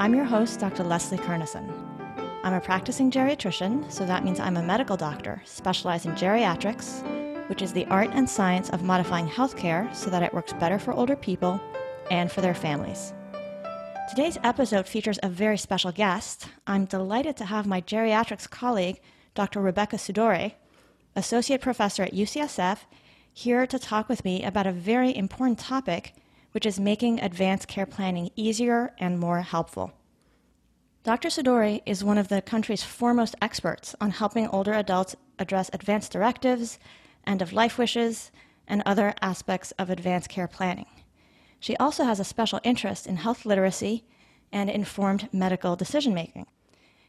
I'm your host, Dr. Leslie Kernisan. I'm a practicing geriatrician, so that means I'm a medical doctor specialized in geriatrics, which is the art and science of modifying healthcare so that it works better for older people and for their families. Today's episode features a very special guest. I'm delighted to have my geriatrics colleague, Dr. Rebecca Sudore, associate professor at UCSF, here to talk with me about a very important topic which is making advanced care planning easier and more helpful. Dr. Sudore is one of the country's foremost experts on helping older adults address advanced directives, end of life wishes, and other aspects of advanced care planning. She also has a special interest in health literacy and informed medical decision making.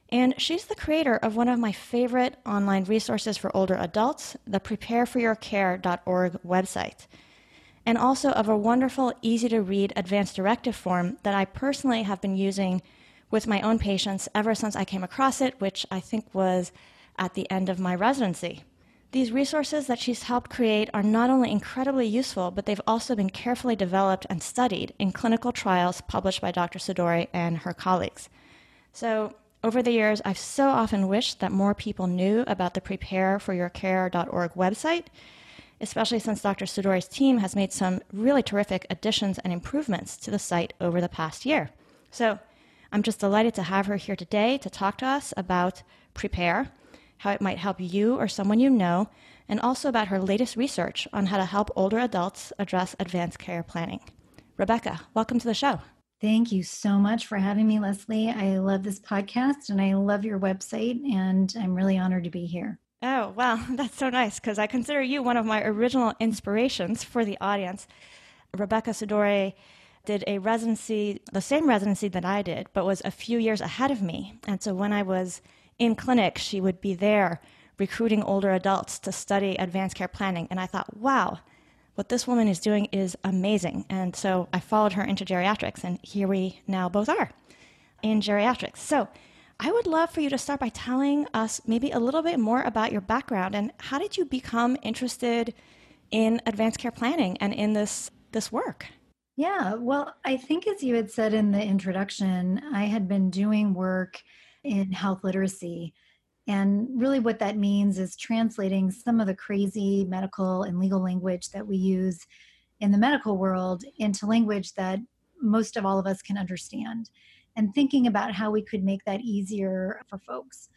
And she's the creator of one of my favorite online resources for older adults, the prepareforyourcare.org website and also of a wonderful, easy to read advanced directive form that I personally have been using with my own patients ever since I came across it, which I think was at the end of my residency. These resources that she's helped create are not only incredibly useful, but they've also been carefully developed and studied in clinical trials published by Dr. Sudore and her colleagues. So, over the years, I've so often wished that more people knew about the prepareforyourcare.org website especially since Dr. Sudore's team has made some really terrific additions and improvements to the site over the past year. So I'm just delighted to have her here today to talk to us about Prepare, how it might help you or someone you know, and also about her latest research on how to help older adults address advanced care planning. Rebecca, welcome to the show. Thank you so much for having me, Leslie. I love this podcast and I love your website, and I'm really honored to be here. Oh, well, that's so nice because I consider you one of my original inspirations for the audience. Rebecca Sudore did a residency, the same residency that I did, but was a few years ahead of me. And so when I was in clinic, she would be there recruiting older adults to study advanced care planning. And I thought, wow, what this woman is doing is amazing. And so I followed her into geriatrics, and here we now both are in geriatrics. So I would love for you to start by telling us maybe a little bit more about your background and how did you become interested in advanced care planning and in this this work? Yeah, well, I think as you had said in the introduction, I had been doing work in health literacy. And really, what that means is translating some of the crazy medical and legal language that we use in the medical world into language that most of all of us can understand and thinking about how we could make that easier for folks.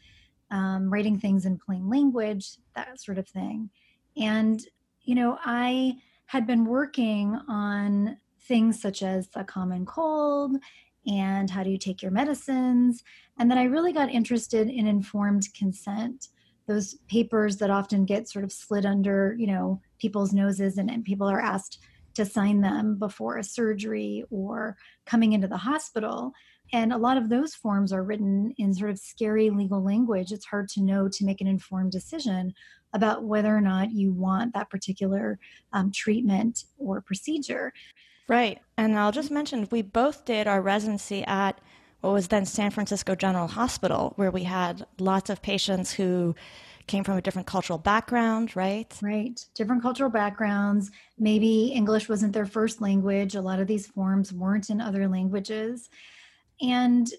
Um, writing things in plain language, that sort of thing. And, you know, I had been working on things such as the common cold and how do you take your medicines. And then I really got interested in informed consent, those papers that often get sort of slid under, you know, people's noses and, and people are asked to sign them before a surgery or coming into the hospital. And a lot of those forms are written in sort of scary legal language. It's hard to know to make an informed decision about whether or not you want that particular um, treatment or procedure. Right. And I'll just mention we both did our residency at what was then San Francisco General Hospital, where we had lots of patients who came from a different cultural background, right? Right. Different cultural backgrounds. Maybe English wasn't their first language. A lot of these forms weren't in other languages and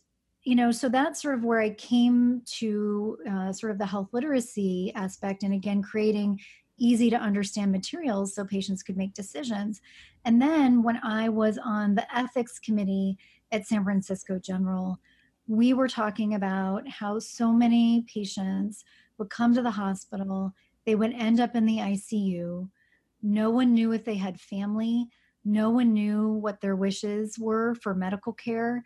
you know so that's sort of where i came to uh, sort of the health literacy aspect and again creating easy to understand materials so patients could make decisions. And then when i was on the ethics committee at san francisco general we were talking about how so many patients would come to the hospital they would end up in the icu no one knew if they had family no one knew what their wishes were for medical care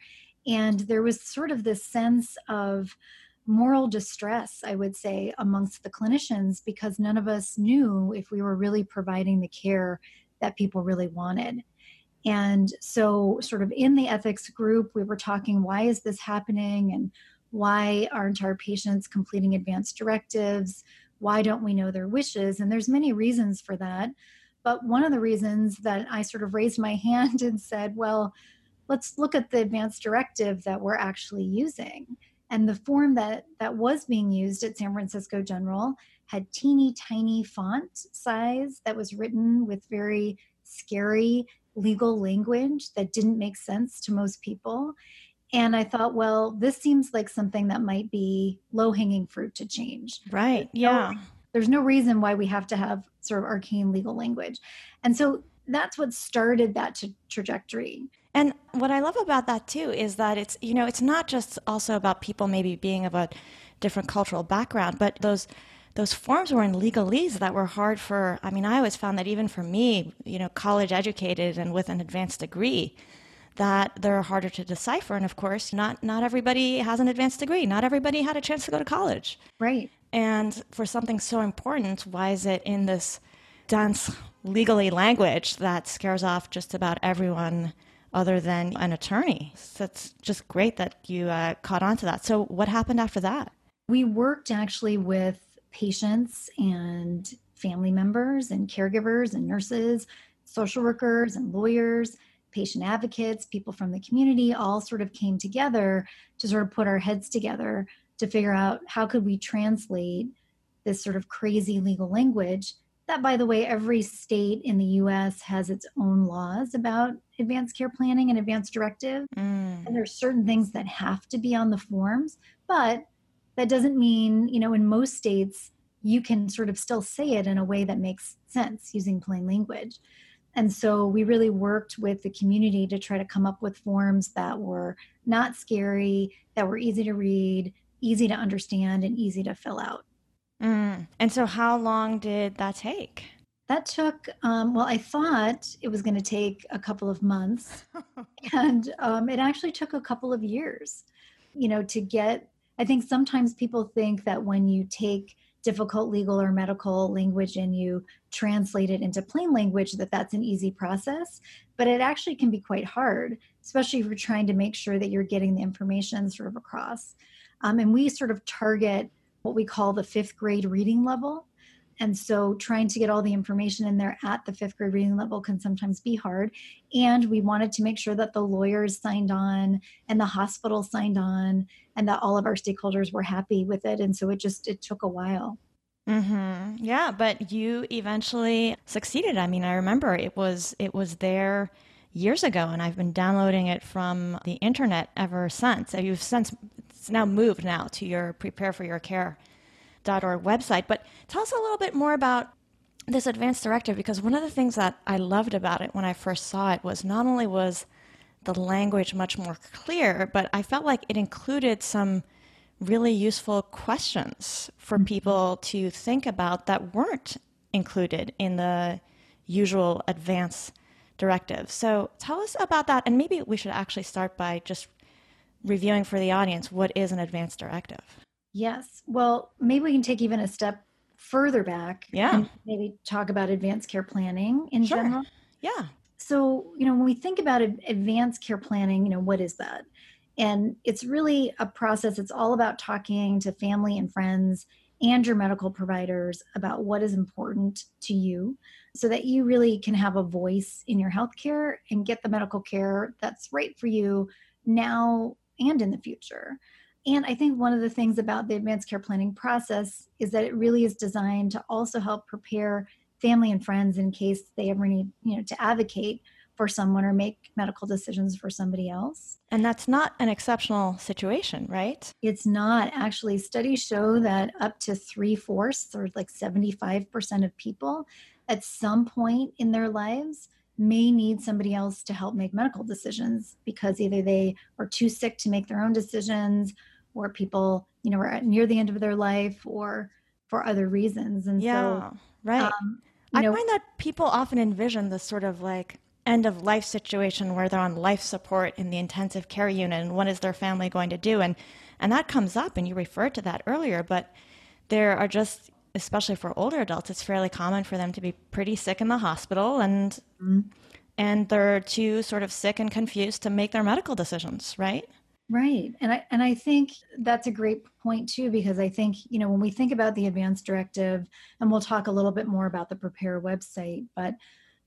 and there was sort of this sense of moral distress, I would say, amongst the clinicians because none of us knew if we were really providing the care that people really wanted. And so, sort of in the ethics group, we were talking why is this happening and why aren't our patients completing advanced directives? Why don't we know their wishes? And there's many reasons for that. But one of the reasons that I sort of raised my hand and said, well, let's look at the advanced directive that we're actually using. And the form that, that was being used at San Francisco General had teeny tiny font size that was written with very scary legal language that didn't make sense to most people. And I thought, well, this seems like something that might be low hanging fruit to change. Right. Yeah. No, there's no reason why we have to have sort of arcane legal language. And so that's what started that t- trajectory. And what I love about that too is that it's, you know, it's not just also about people maybe being of a different cultural background, but those those forms were in legalese that were hard for i mean i always found that even for me you know college educated and with an advanced degree that they're harder to decipher. And of course not not everybody has an advanced degree. Not everybody had a chance to go to college. Right. And for something so important why is it in this dense legally language that scares off just about everyone other than an attorney. So it's just great that you uh, caught on to that. So what happened after that? We worked actually with patients and family members and caregivers and nurses, social workers and lawyers, patient advocates, people from the community all sort of came together to sort of put our heads together to figure out how could we translate this sort of crazy legal language that by the way every state in the US has its own laws about advanced care planning and advanced directive mm. and there's certain things that have to be on the forms but that doesn't mean, you know, in most states, you can sort of still say it in a way that makes sense using plain language. And so we really worked with the community to try to come up with forms that were not scary, that were easy to read, easy to understand, and easy to fill out. Mm. And so, how long did that take? That took, um, well, I thought it was going to take a couple of months, and um, it actually took a couple of years, you know, to get I think sometimes people think that when you take difficult legal or medical language and you translate it into plain language that that's an easy process but it actually can be quite hard especially if you're trying to make sure that you're getting the information sort of across um, and we sort of target what we call the fifth grade reading level and so trying to get all the information in there at the fifth grade reading level can sometimes be hard. And we wanted to make sure that the lawyers signed on and the hospital signed on and that all of our stakeholders were happy with it. And so it just, it took a while. Mm-hmm. Yeah, but you eventually succeeded. I mean, I remember it was it was there years ago, and I've been downloading it from the internet ever since. You've since it's now moved now to your Prepare for Your Care org website. But tell us a little bit more about this advanced directive because one of the things that I loved about it when I first saw it was not only was the language much more clear, but I felt like it included some really useful questions for mm-hmm. people to think about that weren't included in the usual advance directive. So tell us about that, and maybe we should actually start by just reviewing for the audience what is an advance directive. Yes. Well, maybe we can take even a step further back. Yeah. maybe talk about advanced care planning in sure. general. Yeah. So, you know, when we think about advanced care planning, you know, what is that? And it's really a process. It's all about talking to family and friends and your medical providers about what is important to you so that you really can have a voice in your healthcare and get the medical care that's right for you now and in the future. And I think one of the things about the advanced care planning process is that it really is designed to also help prepare family and friends in case they ever need, you know, to advocate for someone or make medical decisions for somebody else. And that's not an exceptional situation, right? It's not. Actually, studies show that up to three fourths or like 75% of people at some point in their lives may need somebody else to help make medical decisions because either they are too sick to make their own decisions or people you know are near the end of their life or for other reasons. And yeah, so right. um, i know, find that people often envision this sort of like end of life situation where they're on life support in the intensive care unit and what is their family going to do? And and that comes up and you referred to that earlier but there are just especially for older adults, it's fairly common for them to be pretty sick in the hospital and mm-hmm. and they're too sort of sick and confused to make their medical decisions, right? Right. And I and I think that's a great point too because I think, you know, when we think about the advance directive and we'll talk a little bit more about the prepare website, but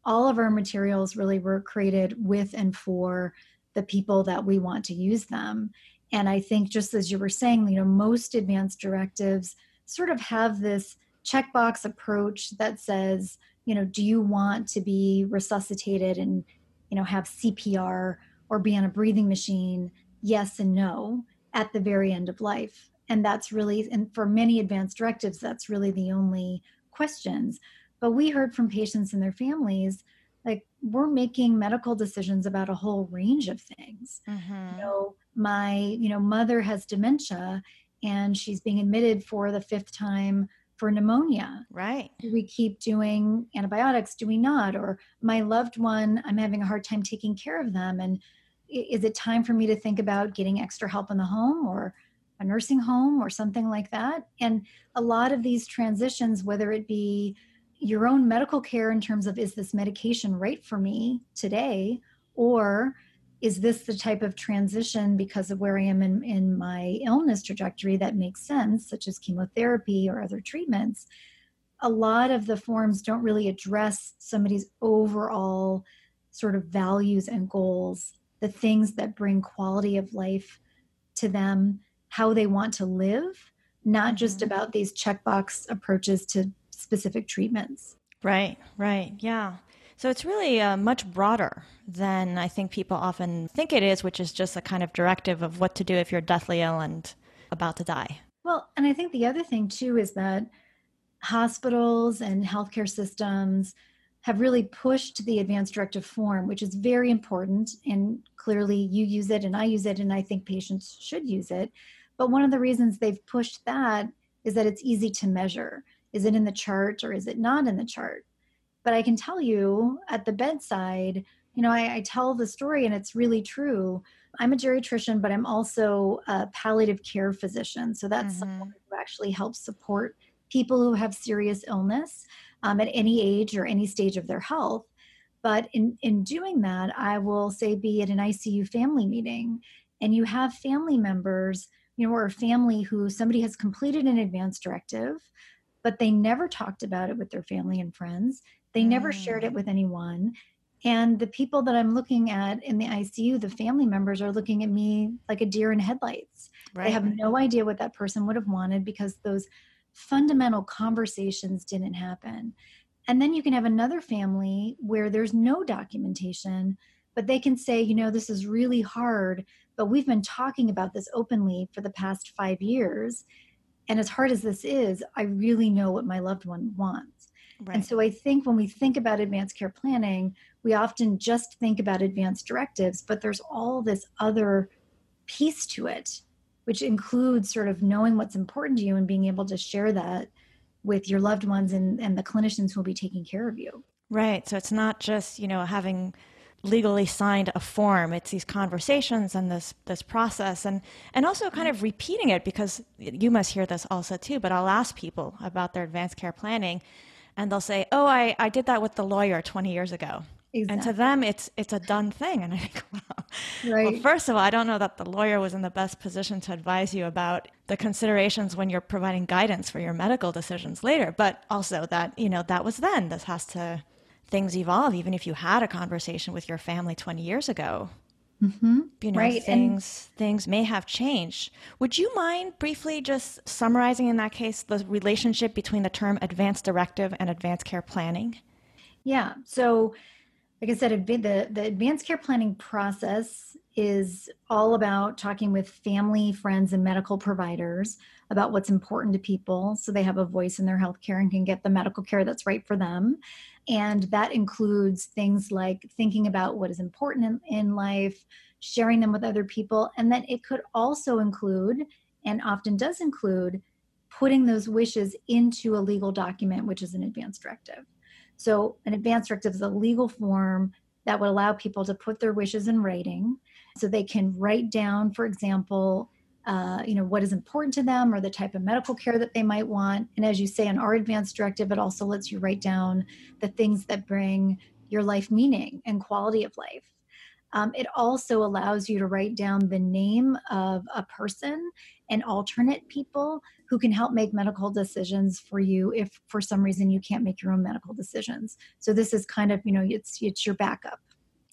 all of our materials really were created with and for the people that we want to use them. And I think just as you were saying, you know, most advance directives sort of have this checkbox approach that says, you know, do you want to be resuscitated and, you know, have CPR or be on a breathing machine? Yes and no at the very end of life. And that's really, and for many advanced directives, that's really the only questions. But we heard from patients and their families like we're making medical decisions about a whole range of things mm-hmm. you know my you know mother has dementia and she's being admitted for the fifth time for pneumonia. Right. Do we keep doing antibiotics? Do we not? Or my loved one i'm having a hard time taking care of them. And is it time for me to think about getting extra help in the home or a nursing home or something like that? And a lot of these transitions whether it be your own medical care in terms of is this medication right for me today? Or is this the type of transition because of where i am in, in my illness trajectory that makes sense such as chemotherapy or other treatments a lot of the forms don't really address somebody's overall sort of values and goals the things that bring quality of life to them how they want to live not just mm-hmm. about these checkbox approaches to specific treatments. Right, right. Yeah. So it's really uh, much broader than I think people often think it is, which is just a kind of directive of what to do if you're deathly ill and about to die. Well, and I think the other thing too is that hospitals and healthcare systems have really pushed the advanced directive form, which is very important. And clearly, you use it and I use it, and I think patients should use it. But one of the reasons they've pushed that is that it's easy to measure. Is it in the chart or is it not in the chart? But I can tell you at the bedside, you know, I, I tell the story and it's really true. I'm a geriatrician, but I'm also a palliative care physician. So that's mm-hmm. someone who actually helps support people who have serious illness um, at any age or any stage of their health. But in, in doing that, I will say, be at an ICU family meeting, and you have family members, you know, or a family who somebody has completed an advance directive, but they never talked about it with their family and friends. They never shared it mm. with anyone. And the people that I'm looking at in the ICU, the family members are looking at me like a deer in headlights. Right. They have no idea what that person would have wanted because those fundamental conversations didn't happen. And then you can have another family where there's no documentation, but they can say, you know, this is really hard, but we've been talking about this openly for the past five years. And as hard as this is, I really know what my loved one wants. Right. And so I think when we think about advanced care planning, we often just think about advanced directives, but there's all this other piece to it, which includes sort of knowing what's important to you and being able to share that with your loved ones and, and the clinicians who will be taking care of you. Right. So it's not just, you know, having legally signed a form. It's these conversations and this this process, and and also kind of repeating it because you must hear this also too. But I'll ask people about their advanced care planning, and they'll say, "Oh, I I did that with the lawyer 20 years ago." Exactly. And to them, it's it's a done thing. And I think, well, right. well, first of all, I don't know that the lawyer was in the best position to advise you about the considerations when you're providing guidance for your medical decisions later. But also that you know that was then. This has to things evolve even if you had a conversation with your family 20 years ago mm-hmm. you know right. things and- things may have changed would you mind briefly just summarizing in that case the relationship between the term advanced directive and advanced care planning yeah so like i said the, the advanced care planning process is all about talking with family friends and medical providers about what's important to people so they have a voice in their healthcare and can get the medical care that's right for them and that includes things like thinking about what is important in, in life, sharing them with other people. And then it could also include, and often does include, putting those wishes into a legal document, which is an advance directive. So, an advance directive is a legal form that would allow people to put their wishes in writing. So, they can write down, for example, uh, you know what is important to them or the type of medical care that they might want and as you say in our advanced directive it also lets you write down the things that bring your life meaning and quality of life. Um, it also allows you to write down the name of a person and alternate people who can help make medical decisions for you if for some reason you can't make your own medical decisions. So this is kind of, you know, it's it's your backup.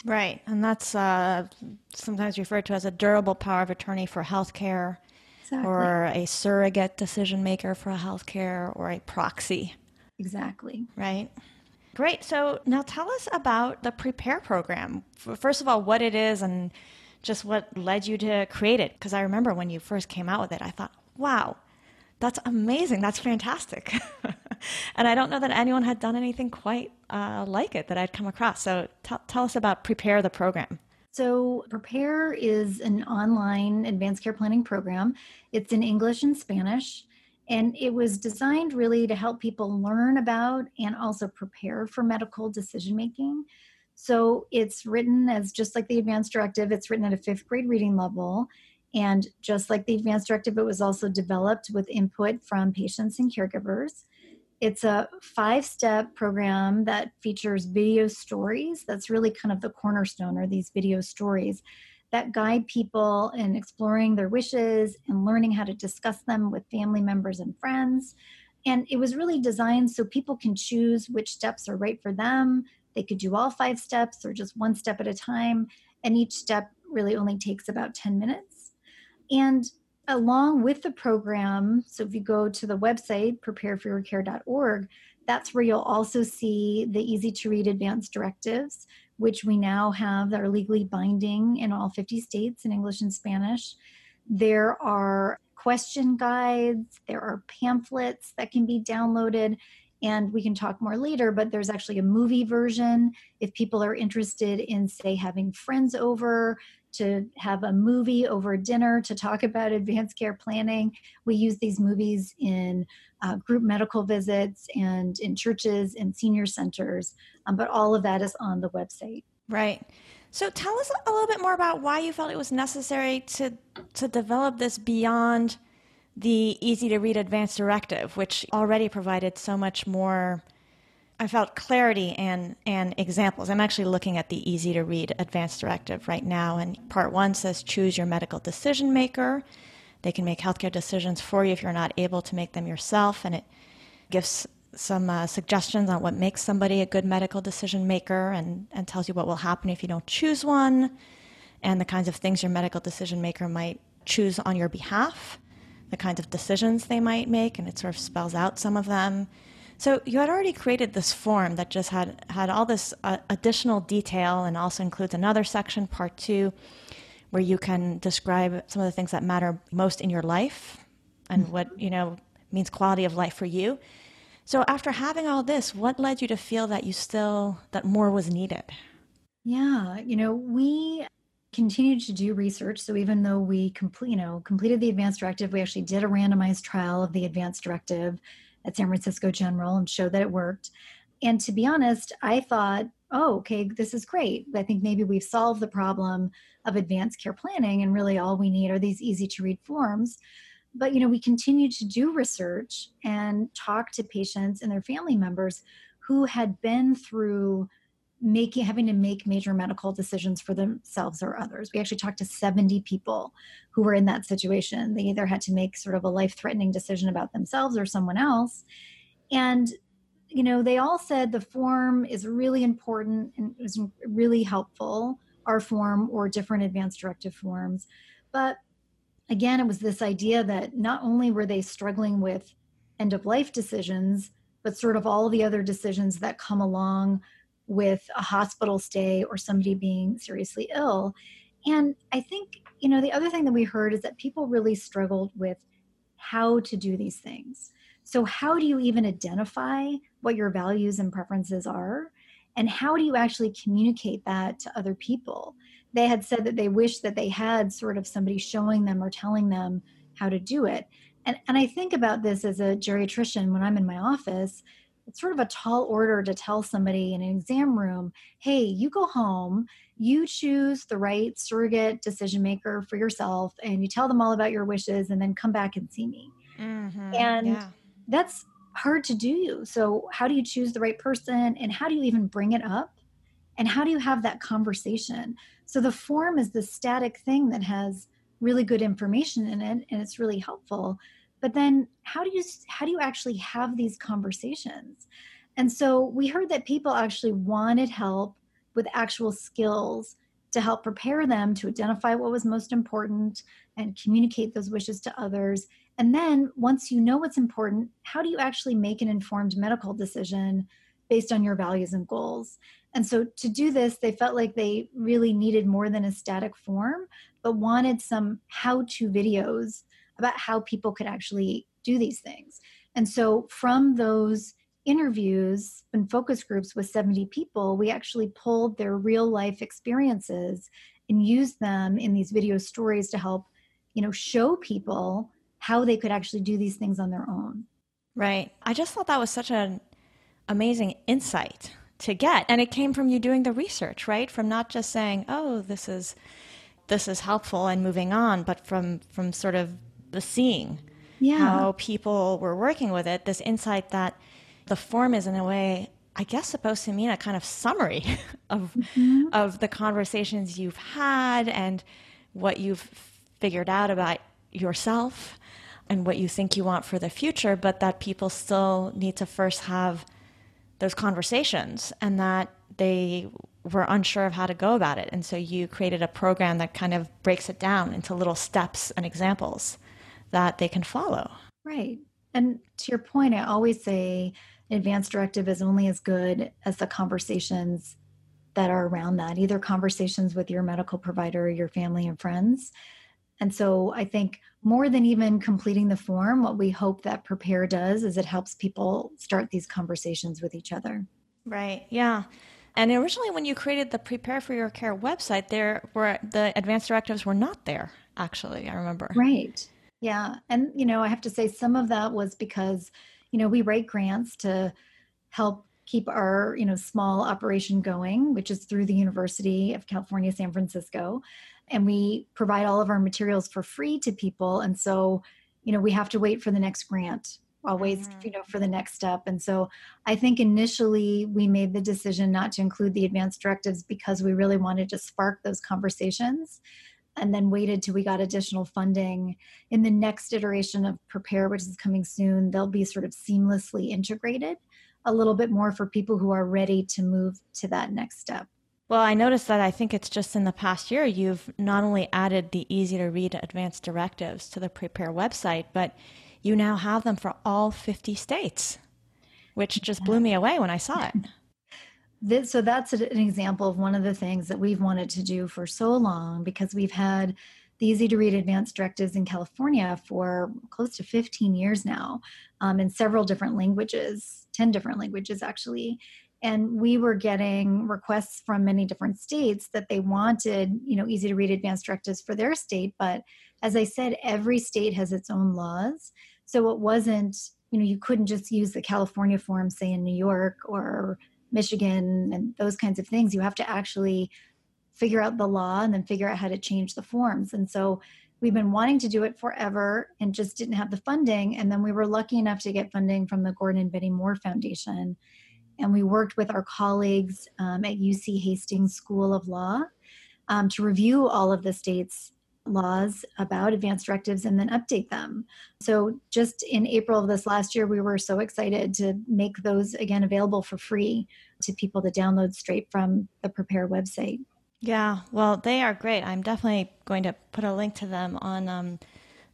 Right. And that's uh, sometimes referred to as a durable power of attorney for healthcare exactly. or a surrogate decision maker for healthcare or a proxy. Exactly. Right. Great. So now tell us about the Prepare program. First of all, what it is and just what led you to create it. Because I remember when you first came out with it, I thought, wow, that's amazing. That's fantastic. and I don't know that anyone had done anything quite uh, like it that I'd come across. So t- tell us about Prepare the program. So, Prepare is an online advanced care planning program. It's in English and Spanish. And it was designed really to help people learn about and also prepare for medical decision making. So it's written as just like the advanced directive, it's written at a fifth grade reading level. And just like the advanced directive, it was also developed with input from patients and caregivers. It's a five step program that features video stories. That's really kind of the cornerstone, are these video stories that guide people in exploring their wishes and learning how to discuss them with family members and friends. And it was really designed so people can choose which steps are right for them. They could do all five steps or just one step at a time. And each step really only takes about 10 minutes. And along with the program, so if you go to the website, prepareforyourcare.org, that's where you'll also see the easy to read advanced directives, which we now have that are legally binding in all 50 states in English and Spanish. There are question guides, there are pamphlets that can be downloaded, and we can talk more later, but there's actually a movie version if people are interested in, say, having friends over to have a movie over dinner to talk about advanced care planning. We use these movies in uh, group medical visits and in churches and senior centers, um, but all of that is on the website. Right. So tell us a little bit more about why you felt it was necessary to to develop this beyond the easy to read advanced directive, which already provided so much more I felt clarity and, and examples. I'm actually looking at the easy to read advanced directive right now, and part one says choose your medical decision maker. They can make healthcare decisions for you if you're not able to make them yourself, and it gives some uh, suggestions on what makes somebody a good medical decision maker and, and tells you what will happen if you don't choose one, and the kinds of things your medical decision maker might choose on your behalf, the kinds of decisions they might make, and it sort of spells out some of them so you had already created this form that just had had all this uh, additional detail and also includes another section, part two, where you can describe some of the things that matter most in your life and mm-hmm. what you know means quality of life for you. So after having all this, what led you to feel that you still that more was needed? Yeah, you know, we continued to do research. So even though we complete, you know, completed the advanced directive, we actually did a randomized trial of the advanced directive at San Francisco General and show that it worked. And to be honest, I thought, oh, okay, this is great. I think maybe we've solved the problem of advanced care planning, and really all we need are these easy to read forms. But you know, we continued to do research and talk to patients and their family members who had been through making having to make major medical decisions for themselves or others. We actually talked to 70 people who were in that situation. They either had to make sort of a life-threatening decision about themselves or someone else. And you know, they all said the form is really important and it was really helpful, our form or different advanced directive forms. But again, it was this idea that not only were they struggling with end of life decisions, but sort of all the other decisions that come along with a hospital stay or somebody being seriously ill. And I think, you know, the other thing that we heard is that people really struggled with how to do these things. So, how do you even identify what your values and preferences are? And how do you actually communicate that to other people? They had said that they wish that they had sort of somebody showing them or telling them how to do it. And, and I think about this as a geriatrician when I'm in my office it's sort of a tall order to tell somebody in an exam room, hey, you go home, you choose the right surrogate decision maker for yourself, and you tell them all about your wishes, and then come back and see me. Mm-hmm, and yeah. that's hard to do. So, how do you choose the right person, and how do you even bring it up And how do you have that conversation? So the form is the static thing that has really good information in it and it's really helpful. But then how do you how do you actually have these conversations? And so we heard that people actually wanted help with actual skills to help prepare them to identify what was most important and communicate those wishes to others. And then once you know what's important, how do you actually make an informed medical decision based on your values and goals? And so to do this, they felt like they really needed more than a static form, but wanted some how to videos about how people could actually do these things. And so from those interviews and focus groups with 70 people, we actually pulled their real life experiences and used them in these video stories to help, you know, show people how they could actually do these things on their own. Right. I just thought that was such an amazing insight to get and it came from you doing the research, right? From not just saying, "Oh, this is this is helpful and moving on," but from from sort of the seeing yeah. how people were working with it, this insight that the form is in a way I guess supposed to mean a kind of summary of mm-hmm. of the conversations you've had and what you've figured out about yourself and what you think you want for the future, but that people still need to first have those conversations and that they were unsure of how to go about it. And so you created a program that kind of breaks it down into little steps and examples that they can follow. Right. And to your point, I always say advanced directive is only as good as the conversations that are around that, either conversations with your medical provider, your family, and friends. And so I think more than even completing the form, what we hope that Prepare does is it helps people start these conversations with each other. Right. Yeah. And originally, when you created the Prepare for Your Care website, there were the advanced directives were not there. Actually, I remember. Right. Yeah. And you know, I have to say some of that was because you know, we write grants to help keep our, you know, small operation going, which is through the University of California, San Francisco. And we provide all of our materials for free to people. And so, you know, we have to wait for the next grant always mm-hmm. you know for the next step and so i think initially we made the decision not to include the advanced directives because we really wanted to spark those conversations and then waited till we got additional funding. In the next iteration of Prepare, which is coming soon, they'll be sort of seamlessly integrated a little bit more for people who are ready to move to that next step. Well, I noticed that I think it's just in the past year you've not only added the easy to read advanced directives to the Prepare website, but you now have them for all 50 states, which just blew me away when I saw it. this, so that's an example of one of the things that we've wanted to do for so long because we've had the easy to read advanced directives in California for close to 15 years now um, in several different languages, 10 different languages actually. And we were getting requests from many different states that they wanted, you know, easy to read advanced directives for their state. But as I said, every state has its own laws. So it wasn't, you know, you couldn't just use the California form, say in New York or Michigan and those kinds of things. You have to actually figure out the law and then figure out how to change the forms. And so we've been wanting to do it forever and just didn't have the funding. And then we were lucky enough to get funding from the Gordon and Betty Moore Foundation. And we worked with our colleagues um, at UC Hastings School of Law um, to review all of the state's laws about advanced directives and then update them. So, just in April of this last year, we were so excited to make those again available for free to people to download straight from the Prepare website. Yeah, well, they are great. I'm definitely going to put a link to them on um,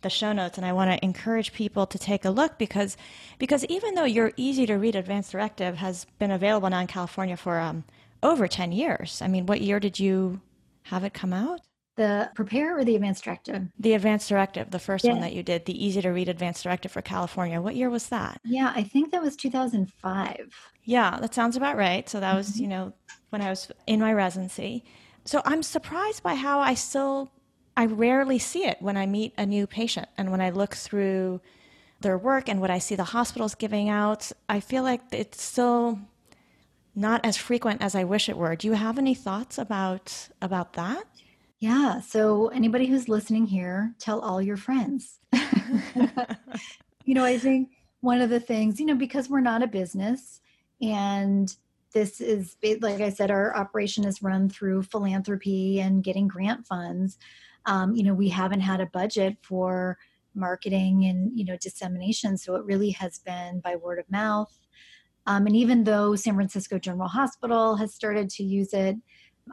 the show notes, and I want to encourage people to take a look because because even though your easy to read advanced directive has been available now in California for um, over 10 years, I mean, what year did you have it come out? The prepare or the advanced directive? The advanced directive, the first yeah. one that you did, the easy to read advanced directive for California. What year was that? Yeah, I think that was 2005. Yeah, that sounds about right. So that was, mm-hmm. you know, when I was in my residency. So I'm surprised by how I still, I rarely see it when I meet a new patient and when I look through their work and what I see the hospitals giving out. I feel like it's still not as frequent as I wish it were. Do you have any thoughts about about that? Yeah. So, anybody who's listening here, tell all your friends. you know, I think one of the things, you know, because we're not a business and this is like i said our operation is run through philanthropy and getting grant funds um, you know we haven't had a budget for marketing and you know dissemination so it really has been by word of mouth um, and even though san francisco general hospital has started to use it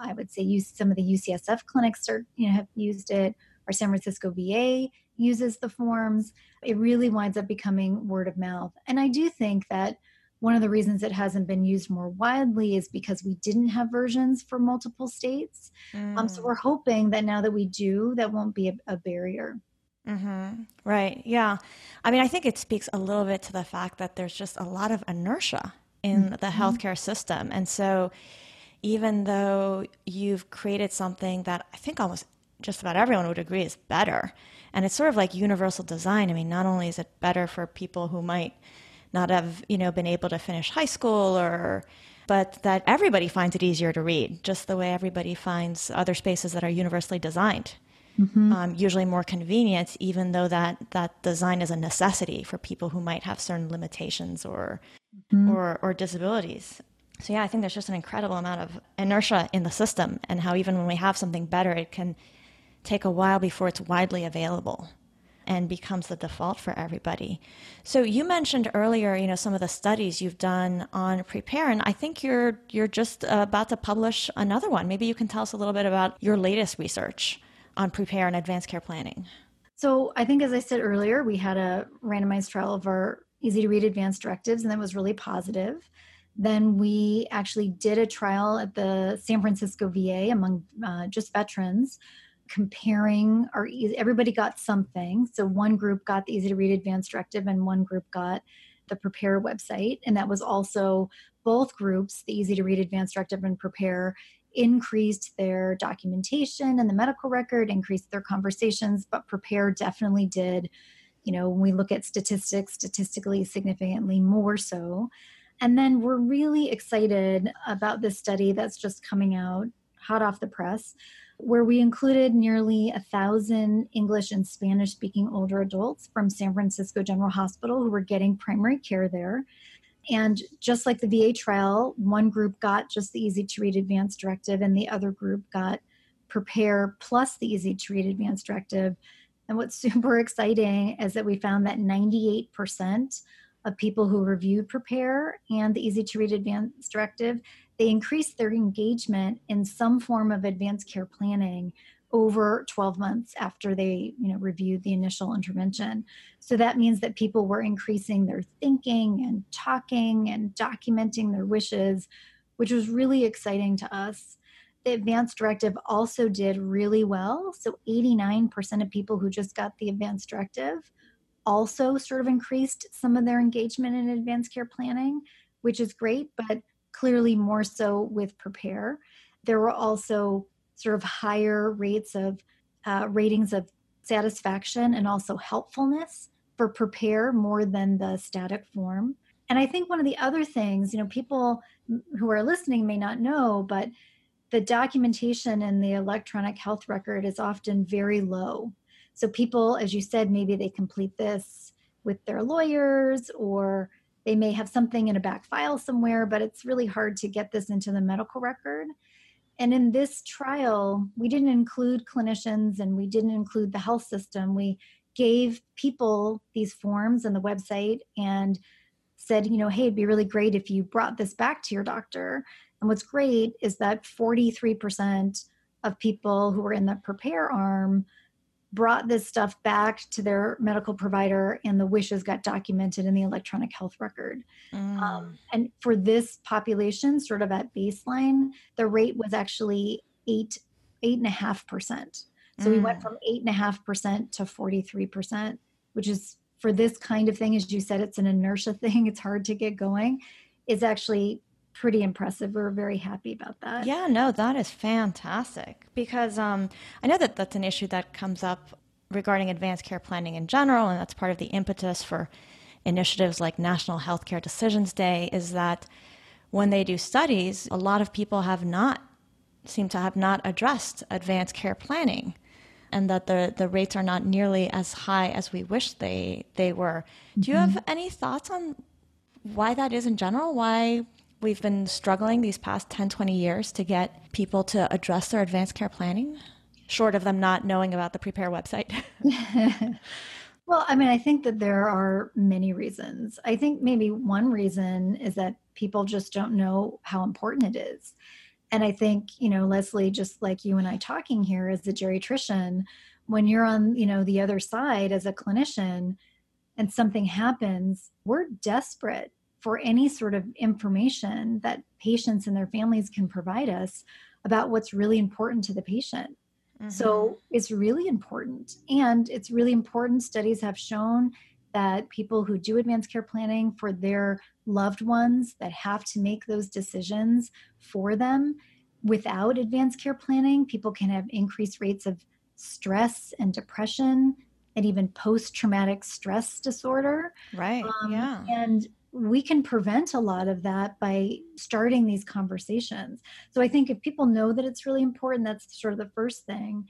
i would say use some of the ucsf clinics start, you know have used it or san francisco va uses the forms it really winds up becoming word of mouth and i do think that one of the reasons it hasn't been used more widely is because we didn't have versions for multiple states. Mm. Um, so mm. we're hoping that now that we do, that won't be a, a barrier. Mm-hmm. Right. Yeah. I mean, I think it speaks a little bit to the fact that there's just a lot of inertia in mm-hmm. the healthcare system. And so, even though you've created something that I think almost just about everyone would agree is better, and it's sort of like universal design. I mean, not only is it better for people who might not have, you know, been able to finish high school or but that everybody finds it easier to read, just the way everybody finds other spaces that are universally designed. Mm-hmm. Um, usually more convenient, even though that, that design is a necessity for people who might have certain limitations or, mm-hmm. or, or disabilities. So, yeah, I think there's just an incredible amount of inertia in the system, and how even when we have something better, it can take a while before it's widely available and becomes the default for everybody. So you mentioned earlier, you know, some of the studies you've done on prepare, and I think you're you're just about to publish another one. Maybe you can tell us a little bit about your latest research on prepare and advanced care planning. So I think, as I said earlier, we had a randomized trial of our easy to read advanced directives, and that was really positive. Then we actually did a trial at the San Francisco VA among uh, just veterans comparing or everybody got something. So one group got the easy to read advanced directive and one group got the prepare website. And that was also both groups the easy to read advanced directive and prepare increased their documentation and the medical record increased their conversations but prepare definitely did you know when we look at statistics statistically significantly more so and then we're really excited about this study that's just coming out hot off the press where we included nearly a thousand English and Spanish speaking older adults from San Francisco General Hospital who were getting primary care there. And just like the VA trial, one group got just the easy to read advanced directive, and the other group got prepare plus the easy to read advanced directive. And what's super exciting is that we found that 98% of people who reviewed prepare and the easy to read advanced directive they increased their engagement in some form of advanced care planning over 12 months after they you know reviewed the initial intervention. So that means that people were increasing their thinking and talking and documenting their wishes which was really exciting to us. The advanced directive also did really well. So 89% of people who just got the advanced directive also sort of increased some of their engagement in advanced care planning which is great but clearly more so with prepare. There were also sort of higher rates of uh, ratings of satisfaction and also helpfulness for prepare more than the static form. And i think one of the other things you know people who are listening may not know but the documentation in the electronic health record is often very low so people as you said maybe they complete this with their lawyers or they may have something in a back file somewhere, but it's really hard to get this into the medical record. And in this trial, we didn't include clinicians and we didn't include the health system. We gave people these forms and the website and said, you know, hey, it'd be really great if you brought this back to your doctor. And what's great is that 43% of people who were in the prepare arm brought this stuff back to their medical provider and the wishes got documented in the electronic health record um, mm. um, and for this population sort of at baseline the rate was actually eight eight and a half percent so mm. we went mm. from eight and a half percent to 43 percent which is for this kind of thing as you said it's an inertia thing it's hard to get going is actually pretty impressive. We're very happy about that. Yeah, no, that is fantastic because um, I know that that's an issue that comes up regarding advanced care planning in general, and that's part of the impetus for initiatives like National Healthcare Decisions Day. Is that when they do studies, a lot of people have not seem to have not addressed advanced care planning and that the, the rates are not nearly as high as we wish they they were. Do you mm-hmm. have any thoughts on why that is in general? Why we've been struggling these past 10, 20 years to get people to address their advanced care planning, short of them not knowing about the Prepare website? well, I mean, I think that there are many reasons. I think maybe one reason is that people just don't know how important it is. And I think, you know, Leslie, just like you and I talking here as a geriatrician, when you're on, you know, the other side as a clinician and something happens, we're desperate for any sort of information that patients and their families can provide us about what's really important to the patient. Mm-hmm. So it's really important. And it's really important. Studies have shown that people who do advanced care planning for their loved ones that have to make those decisions for them without advanced care planning, people can have increased rates of stress and depression and even post traumatic stress disorder. Right. Um, yeah. And we can prevent a lot of that by starting these conversations. So I think if people know that it's really important, that's sort of the first thing.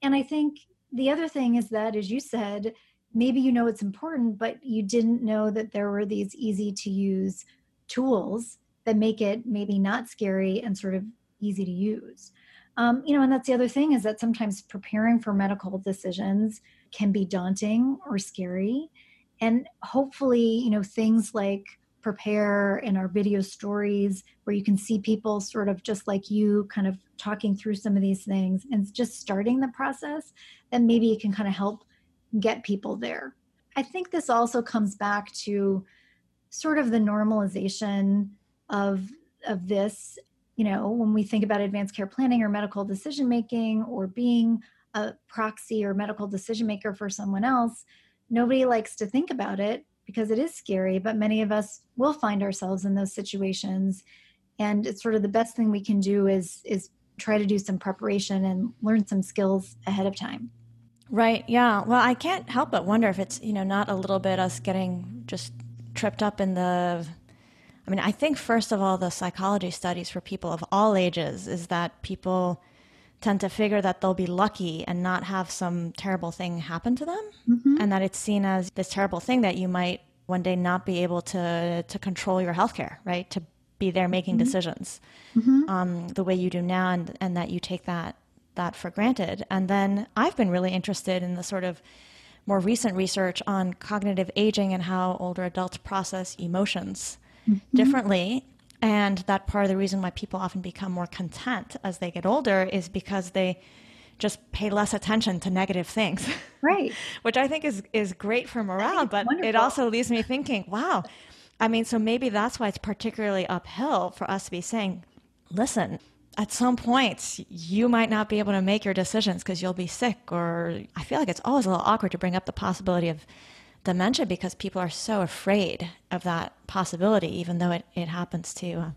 And I think the other thing is that, as you said, maybe you know it's important, but you didn't know that there were these easy to use tools that make it maybe not scary and sort of easy to use. Um, you know, and that's the other thing is that sometimes preparing for medical decisions can be daunting or scary and hopefully you know things like prepare in our video stories where you can see people sort of just like you kind of talking through some of these things and just starting the process then maybe it can kind of help get people there. I think this also comes back to sort of the normalization of of this you know when we think about advanced care planning or medical decision making or being a proxy or medical decision maker for someone else nobody likes to think about it because it is scary, but many of us will find ourselves in those situations. And it's sort of the best thing we can do is is try to do some preparation and learn some skills ahead of time. Right. Yeah. Well, I can't help but wonder if it's, you know, not a little bit us getting just tripped up in the I mean, I think first of all the psychology studies for people of all ages is that people tend to figure that they'll be lucky and not have some terrible thing happen to them mm-hmm. and that it's seen as this terrible thing that you might one day not be able to to control your healthcare right to be there making mm-hmm. decisions mm-hmm. um, the way you do now and and that you take that that for granted and then i've been really interested in the sort of more recent research on cognitive aging and how older adults process emotions mm-hmm. differently and that part of the reason why people often become more content as they get older is because they just pay less attention to negative things. Right. Which I think is is great for morale, but wonderful. it also leaves me thinking, wow. I mean, so maybe that's why it's particularly uphill for us to be saying, listen, at some points you might not be able to make your decisions because you'll be sick or I feel like it's always a little awkward to bring up the possibility of dementia because people are so afraid of that possibility, even though it, it happens to, uh,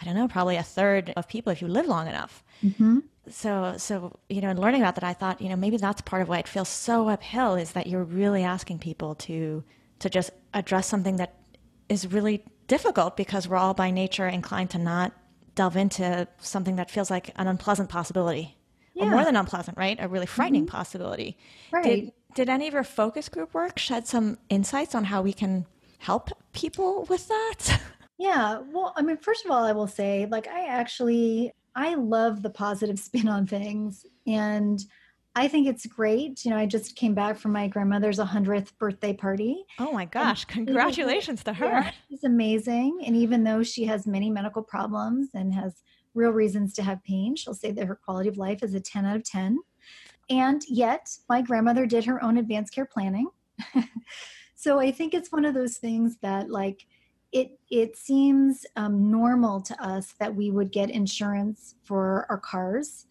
I don't know, probably a third of people if you live long enough. Mm-hmm. So, so you know, in learning about that, I thought, you know, maybe that's part of why it feels so uphill is that you're really asking people to to just address something that is really difficult because we're all by nature inclined to not delve into something that feels like an unpleasant possibility yeah. or more than unpleasant, right? A really frightening mm-hmm. possibility. Right. Did, did any of your focus group work shed some insights on how we can help people with that? Yeah. Well, I mean, first of all, I will say, like, I actually I love the positive spin on things, and I think it's great. You know, I just came back from my grandmother's 100th birthday party. Oh my gosh, and congratulations to her. Yeah, she's amazing. And even though she has many medical problems and has real reasons to have pain, she'll say that her quality of life is a 10 out of 10. And yet, my grandmother did her own advanced care planning. so I think it's one of those things that, like, it it seems um, normal to us that we would get insurance for our cars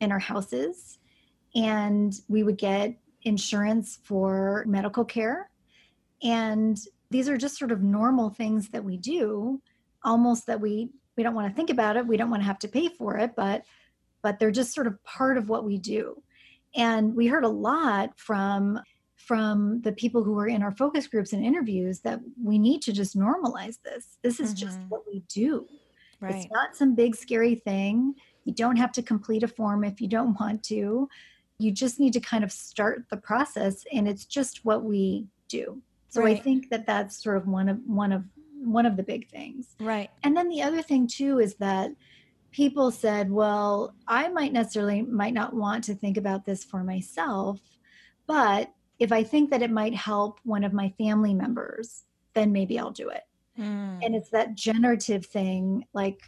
and our houses, and we would get insurance for medical care, and these are just sort of normal things that we do, almost that we we don't want to think about it, we don't want to have to pay for it, but but they're just sort of part of what we do and we heard a lot from from the people who were in our focus groups and interviews that we need to just normalize this this is mm-hmm. just what we do right. it's not some big scary thing you don't have to complete a form if you don't want to you just need to kind of start the process and it's just what we do so right. i think that that's sort of one of one of one of the big things. Right. And then the other thing too is that people said, well, I might necessarily might not want to think about this for myself, but if I think that it might help one of my family members, then maybe I'll do it. Mm. And it's that generative thing like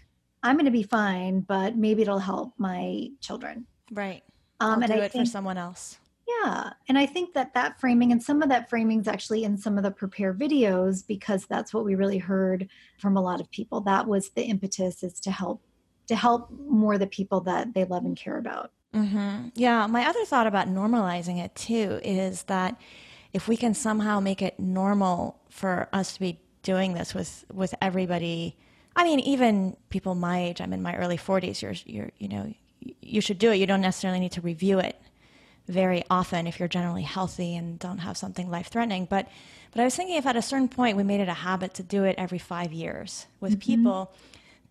I'm going to be fine, but maybe it'll help my children. Right. Um, I'll and do I it think, for someone else. Yeah. And I think that that framing and some of that framing is actually in some of the prepare videos because that's what we really heard from a lot of people. That was the impetus is to help to help more the people that they love and care about. Mm-hmm. Yeah. My other thought about normalizing it too is that if we can somehow make it normal for us to be doing this with with everybody I mean, even people my age, I'm in my early 40s, you're, you're, you know, you should do it. You don't necessarily need to review it very often if you're generally healthy and don't have something life threatening. But, but I was thinking if at a certain point we made it a habit to do it every five years with mm-hmm. people,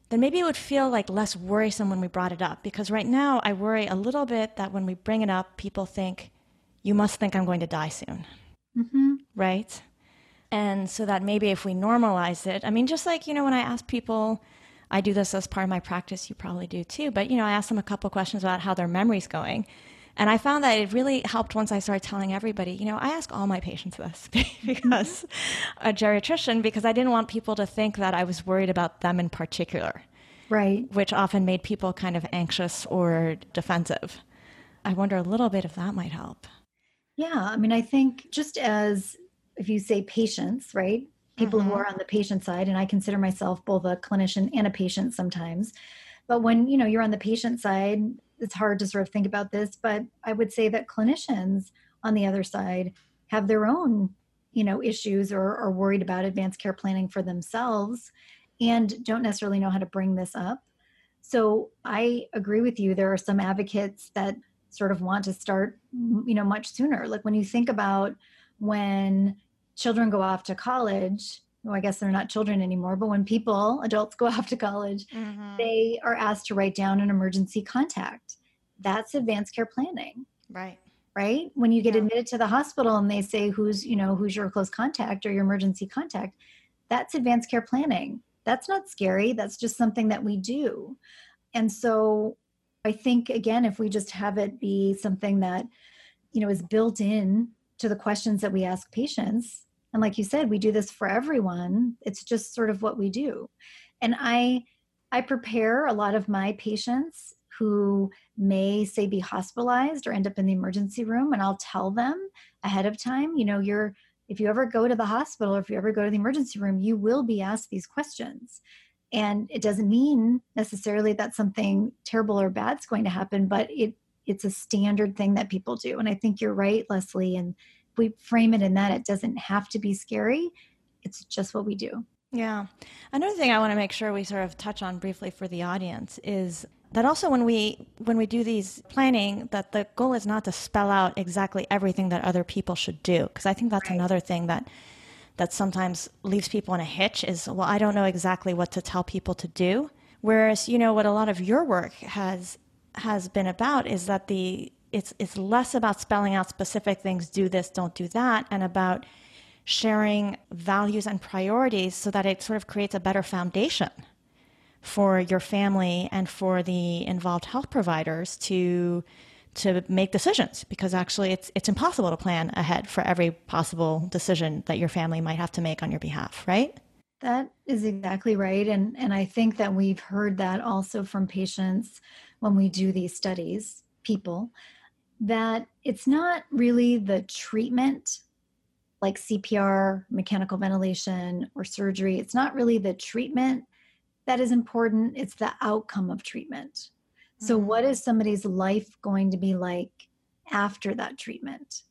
then maybe it would feel like less worrisome when we brought it up. Because right now I worry a little bit that when we bring it up, people think, you must think I'm going to die soon. Mm-hmm. Right? And so that maybe if we normalize it, I mean, just like, you know, when I ask people, I do this as part of my practice, you probably do too, but, you know, I ask them a couple questions about how their memory's going. And I found that it really helped once I started telling everybody, you know, I ask all my patients this because a geriatrician, because I didn't want people to think that I was worried about them in particular. Right. Which often made people kind of anxious or defensive. I wonder a little bit if that might help. Yeah. I mean, I think just as if you say patients, right? People mm-hmm. who are on the patient side, and I consider myself both a clinician and a patient sometimes. But when you know you're on the patient side, it's hard to sort of think about this. But I would say that clinicians on the other side have their own, you know, issues or are worried about advanced care planning for themselves and don't necessarily know how to bring this up. So I agree with you. There are some advocates that sort of want to start, you know, much sooner. Like when you think about when children go off to college well, I guess they're not children anymore, but when people, adults go off to college, mm-hmm. they are asked to write down an emergency contact. That's advanced care planning. Right. Right. When you get yeah. admitted to the hospital and they say who's, you know, who's your close contact or your emergency contact, that's advanced care planning. That's not scary. That's just something that we do. And so I think again, if we just have it be something that, you know, is built in to the questions that we ask patients and like you said we do this for everyone it's just sort of what we do and i i prepare a lot of my patients who may say be hospitalized or end up in the emergency room and i'll tell them ahead of time you know you're if you ever go to the hospital or if you ever go to the emergency room you will be asked these questions and it doesn't mean necessarily that something terrible or bad's going to happen but it it's a standard thing that people do. And I think you're right, Leslie. And we frame it in that it doesn't have to be scary, it's just what we do. Yeah. Another thing I want to make sure we sort of touch on briefly for the audience is that also when we when we do these planning that the goal is not to spell out exactly everything that other people should do because I think that's right. another thing that that sometimes leaves people in a hitch is well I don't know exactly what to tell people to do whereas you know what a lot of your work has has been about is that the it's it's less about spelling out specific things do this don't do that and about sharing values and priorities so that it sort of creates a better foundation for your family and for the involved health providers to to make decisions because actually it's it's impossible to plan ahead for every possible decision that your family might have to make on your behalf right? That is exactly right and and i think that we've heard that also from patients when we do these studies, people, that it's not really the treatment like CPR, mechanical ventilation, or surgery. It's not really the treatment that is important, it's the outcome of treatment. Mm-hmm. So, what is somebody's life going to be like after that treatment?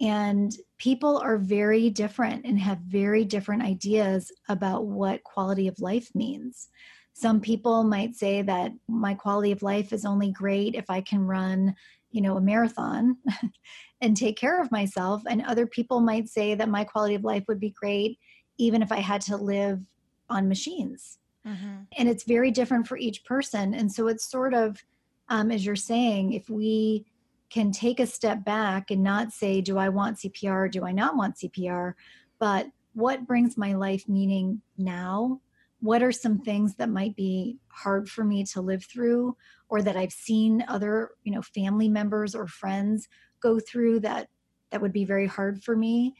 And people are very different and have very different ideas about what quality of life means. Some people might say that my quality of life is only great if I can run, you know, a marathon and take care of myself. And other people might say that my quality of life would be great even if I had to live on machines. Mm-hmm. And it's very different for each person. And so it's sort of, um, as you're saying, if we can take a step back and not say, do I want CPR? Do I not want CPR? But what brings my life meaning now? What are some things that might be hard for me to live through or that I've seen other, you know, family members or friends go through that that would be very hard for me?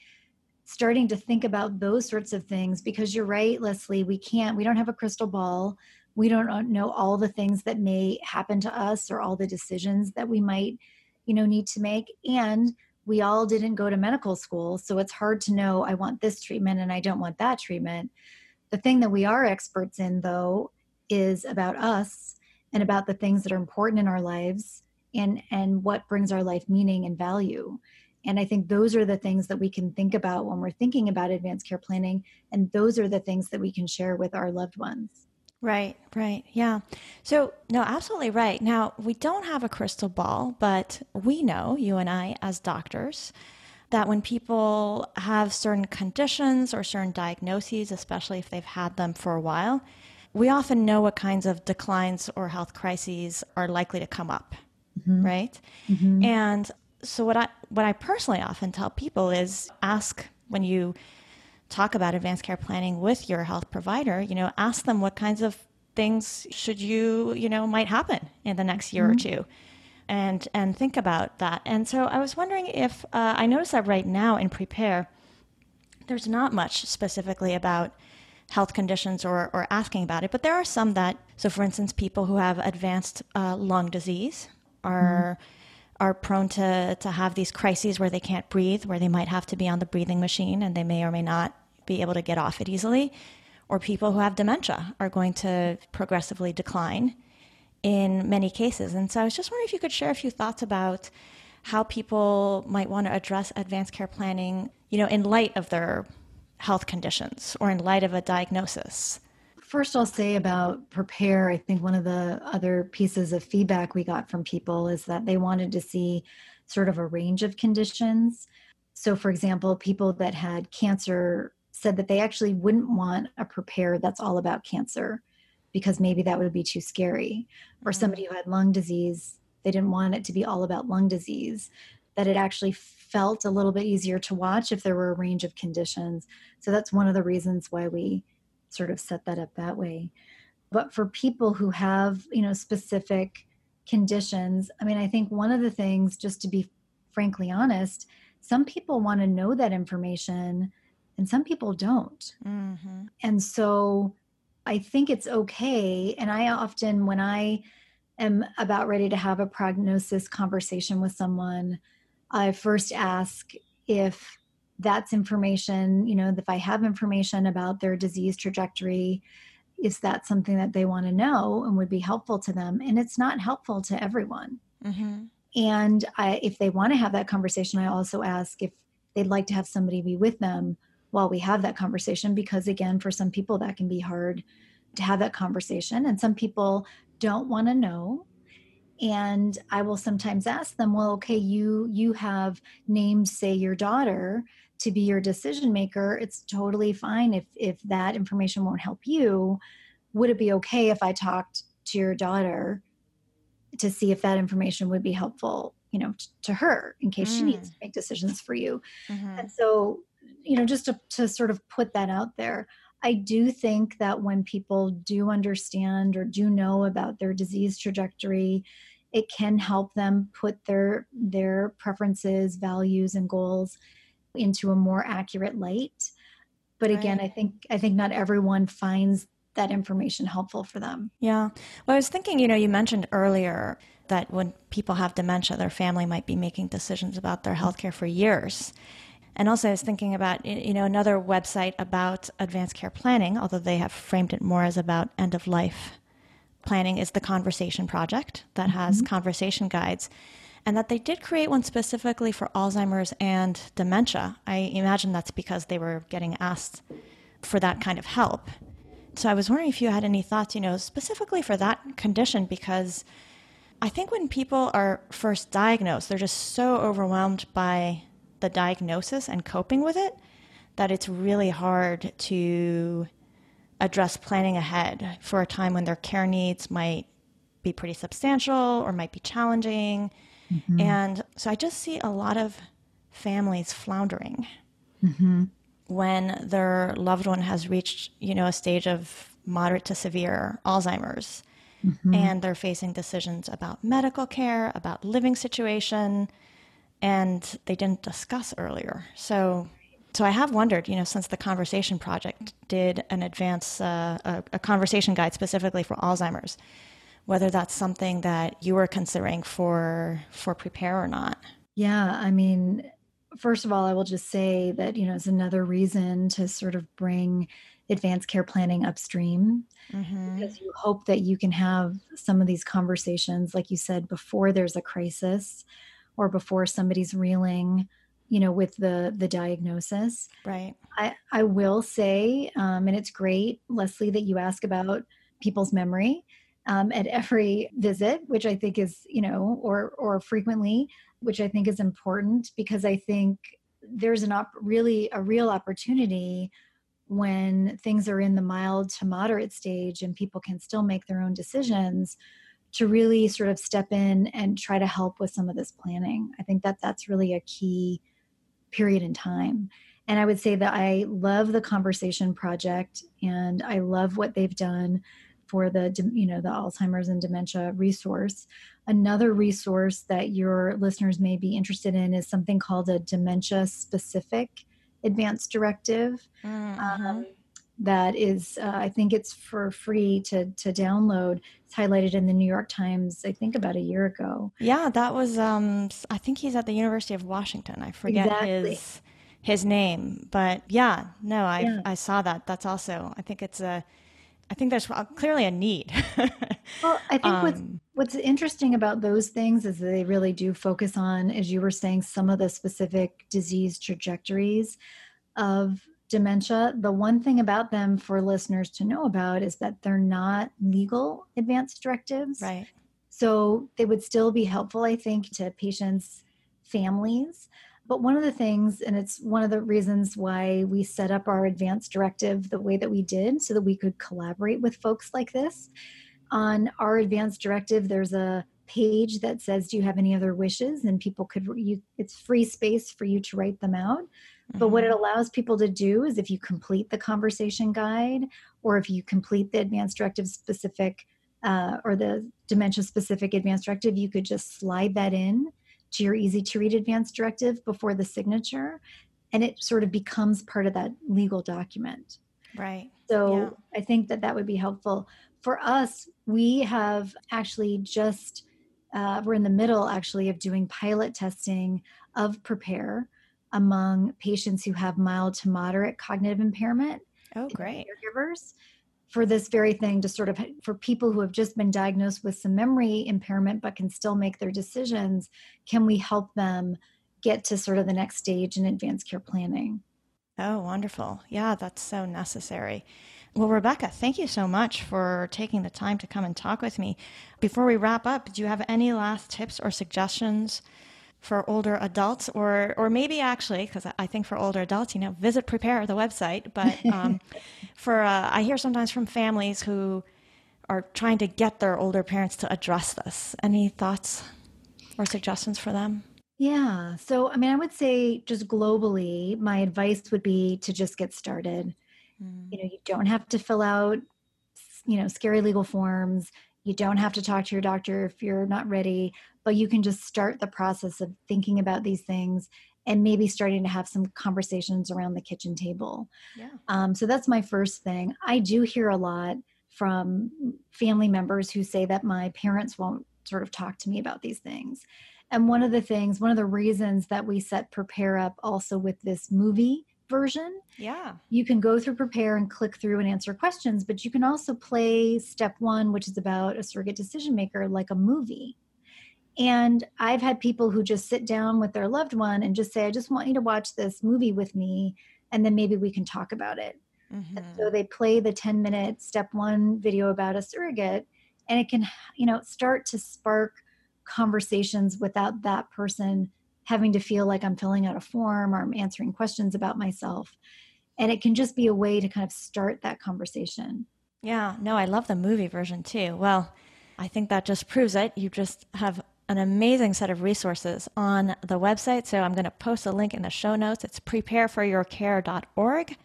Starting to think about those sorts of things because you're right, Leslie, we can't we don't have a crystal ball. We don't know all the things that may happen to us or all the decisions that we might, you know, need to make and we all didn't go to medical school, so it's hard to know I want this treatment and I don't want that treatment. The thing that we are experts in, though, is about us and about the things that are important in our lives and and what brings our life meaning and value and i think those are the things that we can think about when we're thinking about advanced care planning and those are the things that we can share with our loved ones Right, right. Yeah. So, no, absolutely right. Now, we don't have a crystal ball, but we know, you and I, as doctors, that when people have certain conditions or certain diagnoses, especially if they've had them for a while, we often know what kinds of declines or health crises are likely to come up, mm-hmm. right? Mm-hmm. And so what I what I personally often tell people is ask when you talk about advanced care planning with your health provider, you know, ask them what kinds of things should you, you know, might happen in the next year mm-hmm. or two. And, and think about that. And so I was wondering if uh, I noticed that right now in Prepare, there's not much specifically about health conditions or, or asking about it, but there are some that, so for instance, people who have advanced uh, lung disease are. Mm-hmm are prone to, to have these crises where they can't breathe, where they might have to be on the breathing machine and they may or may not be able to get off it easily, or people who have dementia are going to progressively decline in many cases. And so I was just wondering if you could share a few thoughts about how people might want to address advanced care planning, you know, in light of their health conditions or in light of a diagnosis. First, I'll say about prepare. I think one of the other pieces of feedback we got from people is that they wanted to see sort of a range of conditions. So, for example, people that had cancer said that they actually wouldn't want a prepare that's all about cancer because maybe that would be too scary. Or mm-hmm. somebody who had lung disease, they didn't want it to be all about lung disease, that it actually felt a little bit easier to watch if there were a range of conditions. So that's one of the reasons why we sort of set that up that way. But for people who have, you know, specific conditions, I mean, I think one of the things, just to be frankly honest, some people want to know that information and some people don't. Mm-hmm. And so I think it's okay. And I often, when I am about ready to have a prognosis conversation with someone, I first ask if that's information, you know, if I have information about their disease trajectory, is that something that they want to know and would be helpful to them? And it's not helpful to everyone. Mm-hmm. And I, if they want to have that conversation, I also ask if they'd like to have somebody be with them while we have that conversation because again for some people that can be hard to have that conversation and some people don't want to know and i will sometimes ask them well okay you you have named say your daughter to be your decision maker it's totally fine if if that information won't help you would it be okay if i talked to your daughter to see if that information would be helpful you know t- to her in case mm. she needs mm. to make decisions for you mm-hmm. and so you know, just to, to sort of put that out there, I do think that when people do understand or do know about their disease trajectory, it can help them put their their preferences, values, and goals into a more accurate light. But again, right. I think I think not everyone finds that information helpful for them. Yeah. Well, I was thinking, you know, you mentioned earlier that when people have dementia, their family might be making decisions about their healthcare for years. And also, I was thinking about you know another website about advanced care planning, although they have framed it more as about end of life planning, is the Conversation Project that has mm-hmm. conversation guides, and that they did create one specifically for Alzheimer's and dementia. I imagine that's because they were getting asked for that kind of help. So I was wondering if you had any thoughts, you know, specifically for that condition, because I think when people are first diagnosed, they're just so overwhelmed by the diagnosis and coping with it that it's really hard to address planning ahead for a time when their care needs might be pretty substantial or might be challenging. Mm-hmm. And so I just see a lot of families floundering. Mm-hmm. when their loved one has reached, you know, a stage of moderate to severe Alzheimer's mm-hmm. and they're facing decisions about medical care, about living situation, and they didn't discuss earlier. So so I have wondered, you know, since the Conversation Project did an advance uh, a, a, conversation guide specifically for Alzheimer's, whether that's something that you were considering for for prepare or not. Yeah, I mean, first of all, I will just say that you know it's another reason to sort of bring advanced care planning upstream mm-hmm. because you hope that you can have some of these conversations, like you said, before there's a crisis or before somebody's reeling you know with the the diagnosis. Right. I i will say um, and it's great leslie that you ask about people's memory um, at every visit which i think is you know or or frequently which i think is important because i think there's an op- really a real opportunity when things are in the mild to moderate stage and people can still make their own decisions to really sort of step in and try to help with some of this planning i think that that's really a key period in time. And I would say that I love the conversation project and I love what they've done for the you know the Alzheimer's and dementia resource. Another resource that your listeners may be interested in is something called a dementia specific advance directive. Mm-hmm. Um, that is, uh, I think it's for free to to download. It's highlighted in the New York Times, I think about a year ago. Yeah, that was. Um, I think he's at the University of Washington. I forget exactly. his his name, but yeah, no, I yeah. I saw that. That's also. I think it's a. I think there's clearly a need. well, I think um, what's what's interesting about those things is they really do focus on, as you were saying, some of the specific disease trajectories of dementia, the one thing about them for listeners to know about is that they're not legal advance directives. Right. So they would still be helpful, I think, to patients' families. But one of the things, and it's one of the reasons why we set up our advance directive the way that we did, so that we could collaborate with folks like this. On our advance directive, there's a page that says, Do you have any other wishes? And people could, you, it's free space for you to write them out. But what it mm-hmm. allows people to do is if you complete the conversation guide or if you complete the advanced directive specific uh, or the dementia specific advanced directive, you could just slide that in to your easy to read advanced directive before the signature and it sort of becomes part of that legal document. Right. So yeah. I think that that would be helpful. For us, we have actually just, uh, we're in the middle actually of doing pilot testing of Prepare among patients who have mild to moderate cognitive impairment. Oh, great. Caregivers for this very thing to sort of for people who have just been diagnosed with some memory impairment but can still make their decisions can we help them get to sort of the next stage in advanced care planning oh wonderful yeah that's so necessary well rebecca thank you so much for taking the time to come and talk with me before we wrap up do you have any last tips or suggestions for older adults or or maybe actually because i think for older adults you know visit prepare the website. But um, for uh, i hear sometimes from families who are trying to get their older parents to address this. Any thoughts or suggestions for them? Yeah. So i mean i would say just globally my advice would be to just get started. Mm. you know you don't have to fill out you know scary legal forms. You don't have to talk to your doctor if you're not ready but you can just start the process of thinking about these things and maybe starting to have some conversations around the kitchen table. Yeah. Um, so that's my first thing. I do hear a lot from family members who say that my parents won't sort of talk to me about these things. And one of the things, one of the reasons that we set Prepare up also with this movie version. Yeah. You can go through Prepare and click through and answer questions, but you can also play step one, which is about a surrogate decision maker, like a movie. And I've had people who just sit down with their loved one and just say, I just want you to watch this movie with me, and then maybe we can talk about it. Mm-hmm. so they play the 10 minute step one video about a surrogate, and it can, you know, start to spark conversations without that person having to feel like I'm filling out a form or I'm answering questions about myself. And it can just be a way to kind of start that conversation. Yeah, no, I love the movie version too. Well, I think that just proves it. You just have an amazing set of resources on the website. So I'm going to post a link in the show notes. It's prepareforyourcare.org.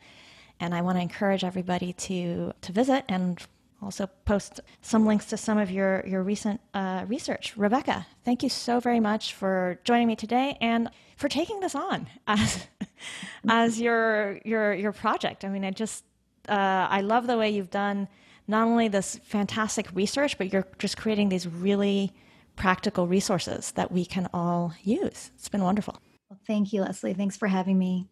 And I want to encourage everybody to, to visit and also post some links to some of your, your recent uh, research. Rebecca, thank you so very much for joining me today and for taking this on as, as your, your, your project. I mean, I just, uh, I love the way you've done not only this fantastic research, but you're just creating these really practical resources that we can all use. It's been wonderful. Well, thank you, Leslie. Thanks for having me.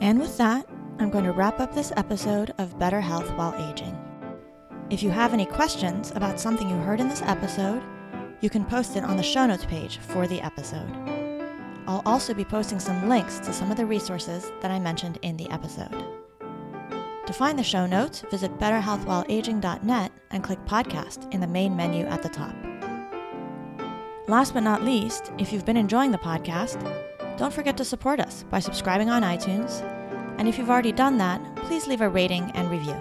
And with that, I'm going to wrap up this episode of Better Health While Aging. If you have any questions about something you heard in this episode, you can post it on the show notes page for the episode. I'll also be posting some links to some of the resources that I mentioned in the episode. To find the show notes, visit betterhealthwhileaging.net and click podcast in the main menu at the top. Last but not least, if you've been enjoying the podcast, don't forget to support us by subscribing on iTunes. And if you've already done that, please leave a rating and review.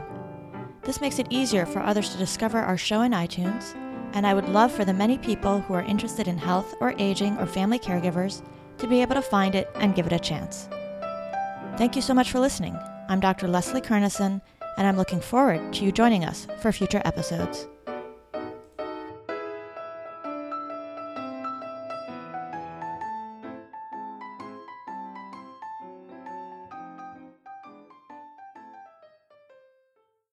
This makes it easier for others to discover our show in iTunes, and I would love for the many people who are interested in health or aging or family caregivers to be able to find it and give it a chance. Thank you so much for listening. I'm Dr. Leslie Kernisan, and I'm looking forward to you joining us for future episodes.